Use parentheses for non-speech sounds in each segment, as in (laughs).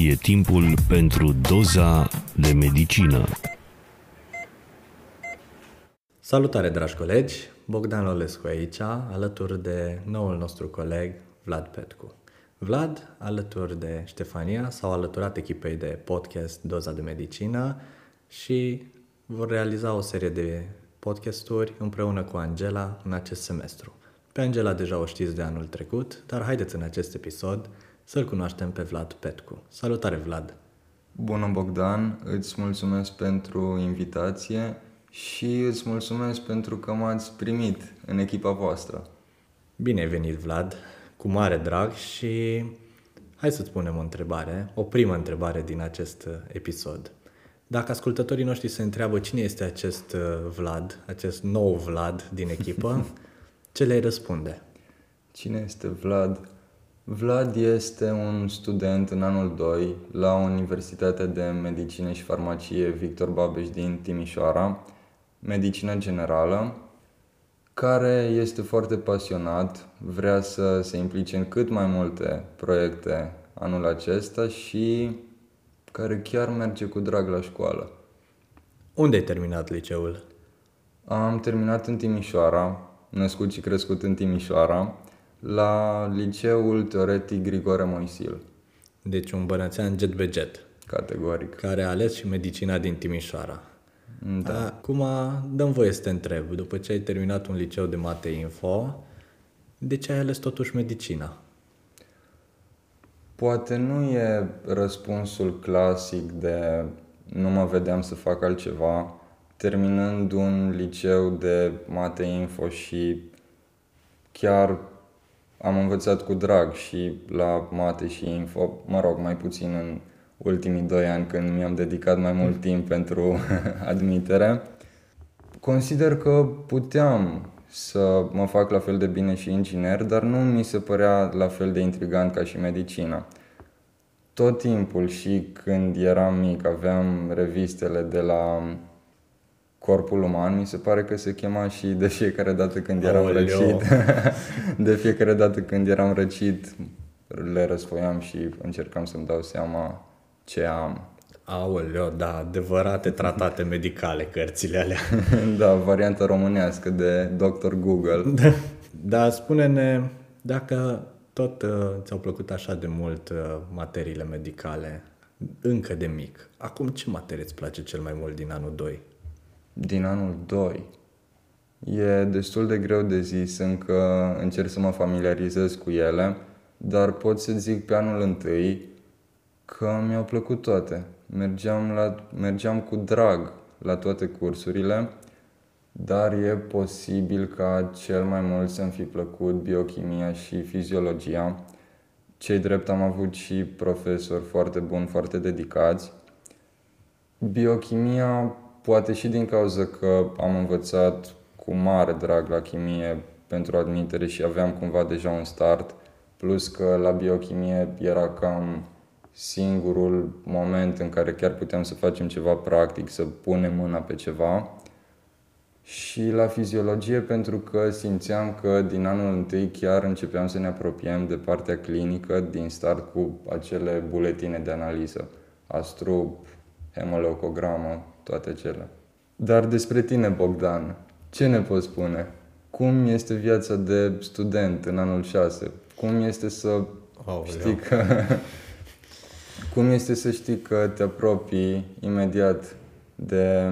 E timpul pentru doza de medicină. Salutare, dragi colegi! Bogdan Lolescu aici, alături de noul nostru coleg Vlad Petcu. Vlad, alături de Ștefania, s-au alăturat echipei de podcast Doza de Medicină și vor realiza o serie de podcasturi împreună cu Angela în acest semestru. Pe Angela deja o știți de anul trecut, dar haideți în acest episod să-l cunoaștem pe Vlad Petcu. Salutare, Vlad! Bună, Bogdan! Îți mulțumesc pentru invitație și îți mulțumesc pentru că m-ați primit în echipa voastră. Bine ai venit, Vlad! Cu mare drag și hai să-ți punem o întrebare, o primă întrebare din acest episod. Dacă ascultătorii noștri se întreabă cine este acest Vlad, acest nou Vlad din echipă, (laughs) ce le răspunde? Cine este Vlad? Vlad este un student în anul 2 la Universitatea de Medicină și Farmacie Victor Babeș din Timișoara, medicină generală, care este foarte pasionat, vrea să se implice în cât mai multe proiecte anul acesta și care chiar merge cu drag la școală. Unde ai terminat liceul? Am terminat în Timișoara, născut și crescut în Timișoara, la Liceul Teoretic Grigore Moisil. Deci un bănățean jet be jet. Categoric. Care a ales și medicina din Timișoara. Da. Acum dăm voie să te întreb, după ce ai terminat un liceu de mate info, de ce ai ales totuși medicina? Poate nu e răspunsul clasic de nu mă vedeam să fac altceva, terminând un liceu de mate info și chiar am învățat cu drag și la mate și info, mă rog, mai puțin în ultimii doi ani când mi-am dedicat mai mult timp pentru (laughs) admitere. Consider că puteam să mă fac la fel de bine și inginer, dar nu mi se părea la fel de intrigant ca și medicina. Tot timpul și când eram mic aveam revistele de la corpul uman, mi se pare că se chema și de fiecare dată când eram Aoleu. răcit, (laughs) de fiecare dată când eram răcit, le răsfoiam și încercam să-mi dau seama ce am. Aoleo, da, adevărate tratate medicale cărțile alea. (laughs) da, varianta românească de Dr. Google. (laughs) Da, da spune-ne dacă tot uh, ți-au plăcut așa de mult uh, materiile medicale, încă de mic. Acum ce materie îți place cel mai mult din anul 2? Din anul 2. E destul de greu de zis, încă încerc să mă familiarizez cu ele, dar pot să zic pe anul întâi că mi-au plăcut toate. Mergeam, la, mergeam cu drag la toate cursurile, dar e posibil ca cel mai mult să-mi fi plăcut biochimia și fiziologia. Cei drept am avut și profesori foarte buni, foarte dedicați. Biochimia, poate și din cauza că am învățat cu mare drag la chimie pentru admitere și aveam cumva deja un start, plus că la biochimie era cam singurul moment în care chiar puteam să facem ceva practic, să punem mâna pe ceva. Și la fiziologie pentru că simțeam că din anul întâi chiar începeam să ne apropiem de partea clinică din start cu acele buletine de analiză, astrup, hemoleucogramă, toate cele. Dar despre tine, Bogdan, ce ne poți spune? Cum este viața de student în anul 6? Cum este să Aoleu. știi că (laughs) cum este să știi că te apropii imediat de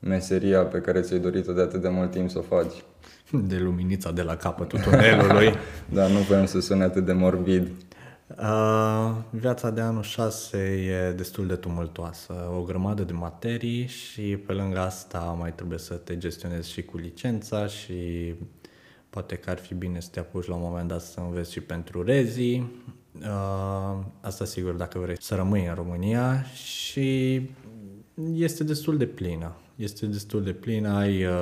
meseria pe care ți-ai dorit-o de atât de mult timp să o faci? De luminița de la capătul tunelului. (laughs) Dar nu voiam să sune atât de morbid. Uh, viața de anul 6 e destul de tumultoasă, o grămadă de materii și pe lângă asta mai trebuie să te gestionezi și cu licența și poate că ar fi bine să te apuci la un moment dat să înveți și pentru rezi. Uh, asta sigur dacă vrei să rămâi în România și este destul de plină. Este destul de plină, ai uh,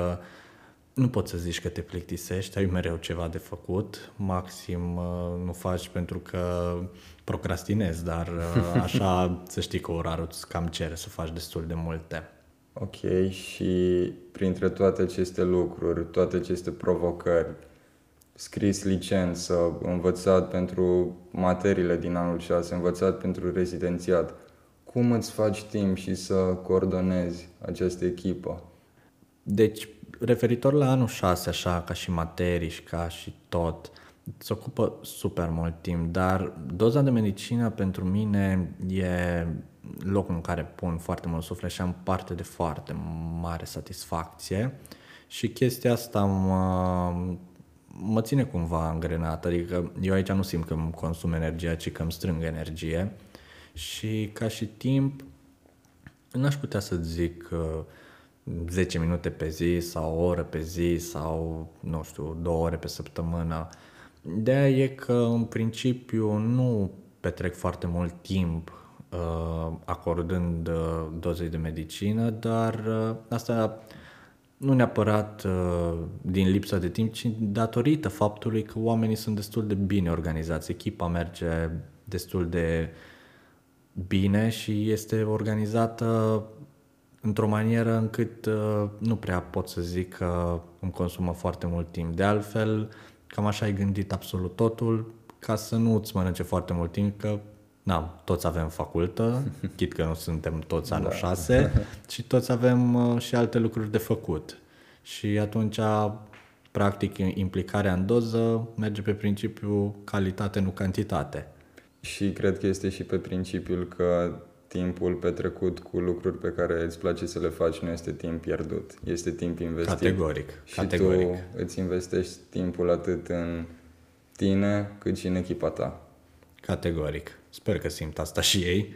nu poți să zici că te plictisești, ai mereu ceva de făcut, maxim uh, nu faci pentru că procrastinezi, dar uh, (laughs) așa să știi că orarul îți cam cere să faci destul de multe. Ok, și printre toate aceste lucruri, toate aceste provocări, scris licență, învățat pentru materiile din anul 6, învățat pentru rezidențiat. Cum îți faci timp și să coordonezi această echipă? Deci, referitor la anul 6, așa, ca și materii și ca și tot, îți ocupă super mult timp, dar doza de medicină pentru mine e locul în care pun foarte mult suflet și am parte de foarte mare satisfacție. Și chestia asta mă, mă ține cumva îngrenat, adică eu aici nu simt că îmi consum energia, ci că îmi strâng energie. Și ca și timp n-aș putea să zic uh, 10 minute pe zi sau o oră pe zi sau, nu știu, două ore pe săptămână. Ideea e că, în principiu, nu petrec foarte mult timp uh, acordând uh, dozei de medicină, dar uh, asta nu neapărat uh, din lipsa de timp, ci datorită faptului că oamenii sunt destul de bine organizați. Echipa merge destul de bine și este organizată într-o manieră încât uh, nu prea pot să zic că îmi consumă foarte mult timp. De altfel, cam așa ai gândit absolut totul, ca să nu îți mănânce foarte mult timp, că na, toți avem facultă, (laughs) chit că nu suntem toți anul da. 6 (laughs) și toți avem uh, și alte lucruri de făcut. Și atunci, practic, implicarea în doză merge pe principiu calitate, nu cantitate. Și cred că este și pe principiul că timpul petrecut cu lucruri pe care îți place să le faci nu este timp pierdut, este timp investit. Categoric. Și categoric. tu îți investești timpul atât în tine cât și în echipa ta. Categoric. Sper că simt asta și ei.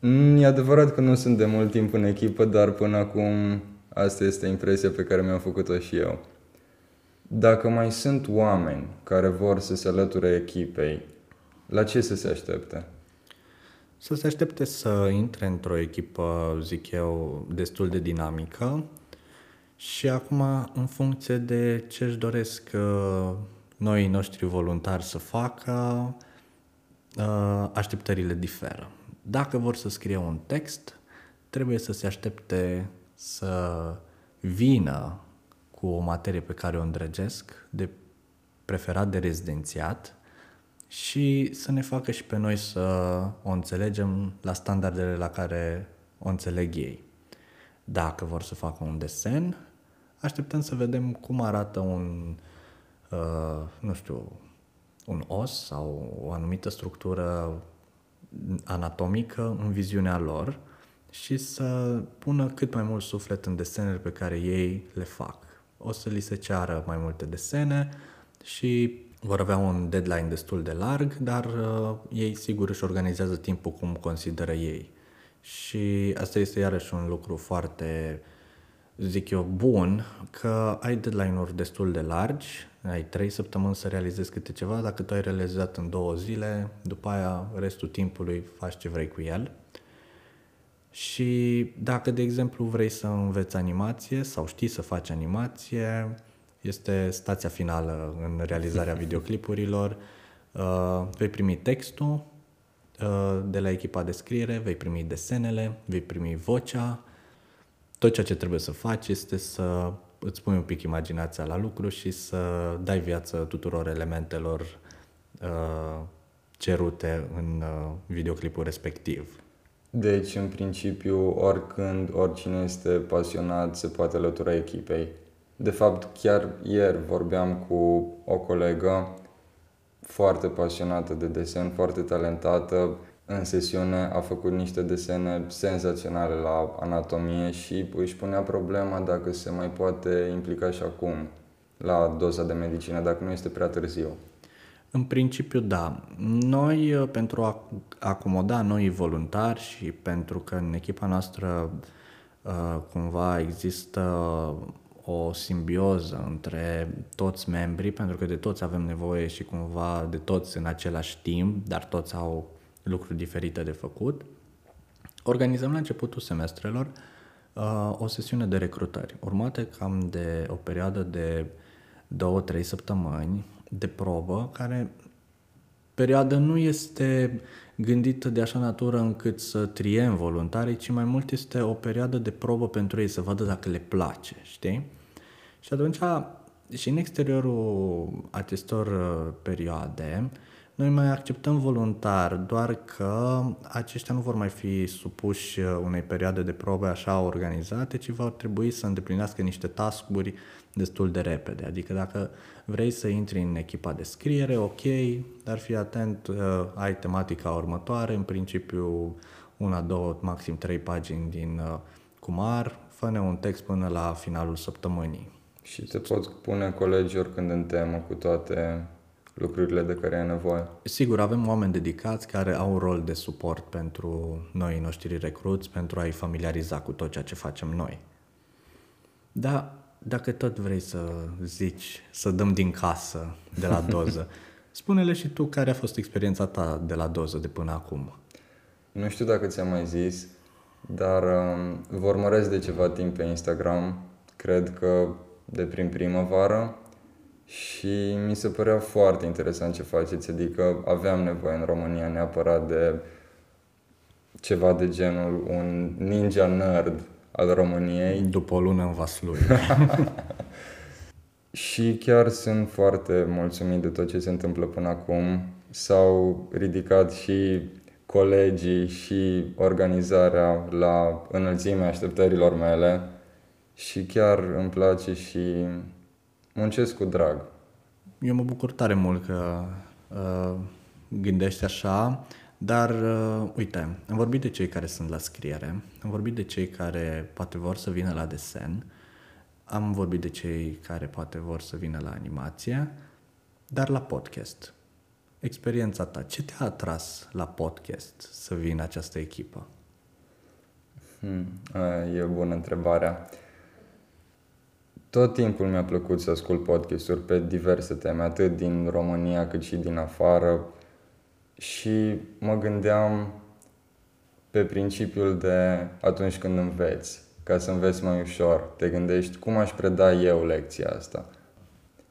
Mm, e adevărat că nu sunt de mult timp în echipă, dar până acum asta este impresia pe care mi-am făcut-o și eu. Dacă mai sunt oameni care vor să se alăture echipei, la ce să se aștepte? Să se aștepte să intre într-o echipă, zic eu, destul de dinamică și acum, în funcție de ce își doresc uh, noi noștri voluntari să facă, uh, așteptările diferă. Dacă vor să scrie un text, trebuie să se aștepte să vină cu o materie pe care o îndrăgesc, de preferat de rezidențiat, și să ne facă și pe noi să o înțelegem la standardele la care o înțeleg ei. Dacă vor să facă un desen, așteptăm să vedem cum arată un, uh, nu știu, un os sau o anumită structură anatomică în viziunea lor și să pună cât mai mult suflet în desenele pe care ei le fac. O să li se ceară mai multe desene și vor avea un deadline destul de larg, dar uh, ei sigur își organizează timpul cum consideră ei. Și asta este iarăși un lucru foarte, zic eu, bun, că ai deadline-uri destul de largi, ai trei săptămâni să realizezi câte ceva, dacă tu ai realizat în două zile, după aia restul timpului faci ce vrei cu el. Și dacă, de exemplu, vrei să înveți animație sau știi să faci animație, este stația finală în realizarea (laughs) videoclipurilor. Uh, vei primi textul uh, de la echipa de scriere, vei primi desenele, vei primi vocea. Tot ceea ce trebuie să faci este să îți pui un pic imaginația la lucru și să dai viață tuturor elementelor uh, cerute în uh, videoclipul respectiv. Deci, în principiu, oricând, oricine este pasionat se poate alătura echipei. De fapt, chiar ieri vorbeam cu o colegă foarte pasionată de desen, foarte talentată. În sesiune a făcut niște desene senzaționale la anatomie și își punea problema dacă se mai poate implica și acum la doza de medicină, dacă nu este prea târziu. În principiu, da. Noi, pentru a acomoda noi voluntari și pentru că în echipa noastră uh, cumva există o simbioză între toți membrii, pentru că de toți avem nevoie și cumva de toți în același timp, dar toți au lucruri diferite de făcut. Organizăm la începutul semestrelor uh, o sesiune de recrutări, urmate cam de o perioadă de două-trei săptămâni de probă, care perioadă nu este gândită de așa natură încât să triem voluntarii, ci mai mult este o perioadă de probă pentru ei, să vadă dacă le place, știi? Și atunci și în exteriorul acestor uh, perioade, noi mai acceptăm voluntar, doar că aceștia nu vor mai fi supuși uh, unei perioade de probe așa organizate, ci vor trebui să îndeplinească niște task-uri destul de repede. Adică dacă vrei să intri în echipa de scriere, ok, dar fii atent, uh, ai tematica următoare, în principiu una, două, maxim trei pagini din uh, Kumar, fă un text până la finalul săptămânii. Și te poți pune colegi oricând în temă cu toate lucrurile de care ai nevoie. Sigur, avem oameni dedicați care au un rol de suport pentru noi noștri recruți, pentru a-i familiariza cu tot ceea ce facem noi. Dar dacă tot vrei să zici, să dăm din casă de la doză, (laughs) spune-le și tu care a fost experiența ta de la doză de până acum. Nu știu dacă ți-am mai zis, dar um, vă urmăresc de ceva timp pe Instagram, cred că de prin primăvară și mi se părea foarte interesant ce faceți, adică aveam nevoie în România neapărat de ceva de genul un ninja nerd al României. După o lună în Vaslui. (laughs) și chiar sunt foarte mulțumit de tot ce se întâmplă până acum. S-au ridicat și colegii și organizarea la înălțimea așteptărilor mele și chiar îmi place și muncesc cu drag. Eu mă bucur tare mult că uh, gândești așa, dar uh, uite, am vorbit de cei care sunt la scriere, am vorbit de cei care poate vor să vină la desen, am vorbit de cei care poate vor să vină la animație, dar la podcast. Experiența ta, ce te-a atras la podcast să vină această echipă? Hmm, e o bună întrebare. Tot timpul mi-a plăcut să ascult podcasturi pe diverse teme, atât din România cât și din afară. Și mă gândeam pe principiul de atunci când înveți, ca să înveți mai ușor, te gândești cum aș preda eu lecția asta.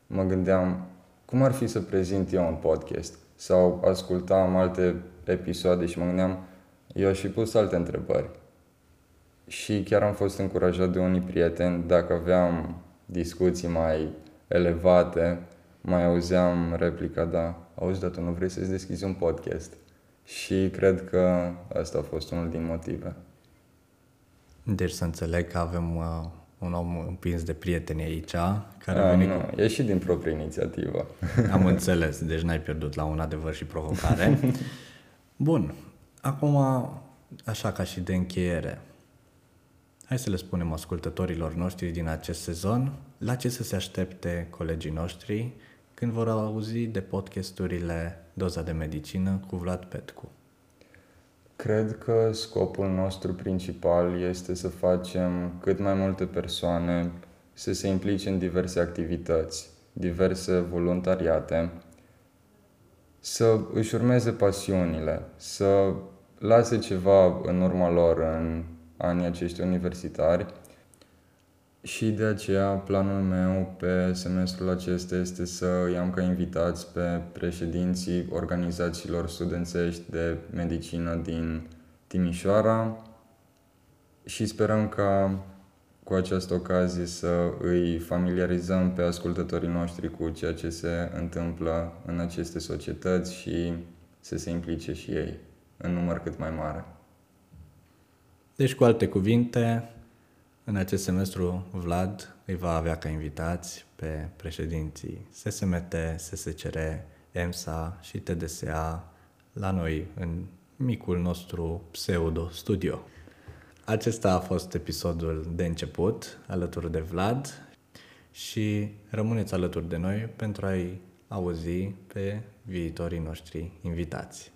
Mă gândeam cum ar fi să prezint eu un podcast sau ascultam alte episoade și mă gândeam eu aș fi pus alte întrebări. Și chiar am fost încurajat de unii prieteni dacă aveam discuții mai elevate, mai auzeam replica, da, auzi, dar tu nu vrei să-ți deschizi un podcast. Și cred că asta a fost unul din motive. Deci să înțeleg că avem uh, un om împins de prieteni aici. Care a, nu, cu... e și din proprie inițiativă. (laughs) Am înțeles, deci n-ai pierdut la un adevăr și provocare. (laughs) Bun, acum, așa ca și de încheiere, Hai să le spunem ascultătorilor noștri din acest sezon la ce să se aștepte colegii noștri când vor auzi de podcasturile Doza de Medicină cu Vlad Petcu. Cred că scopul nostru principal este să facem cât mai multe persoane să se implice în diverse activități, diverse voluntariate, să își urmeze pasiunile, să lase ceva în urma lor în anii aceștia universitari și de aceea planul meu pe semestrul acesta este să i-am ca invitați pe președinții organizațiilor studențești de medicină din Timișoara și sperăm ca cu această ocazie să îi familiarizăm pe ascultătorii noștri cu ceea ce se întâmplă în aceste societăți și să se implice și ei în număr cât mai mare. Deci, cu alte cuvinte, în acest semestru Vlad îi va avea ca invitați pe președinții SSMT, SSCR, EMSA și TDSA la noi în micul nostru pseudo-studio. Acesta a fost episodul de început alături de Vlad și rămâneți alături de noi pentru a-i auzi pe viitorii noștri invitați.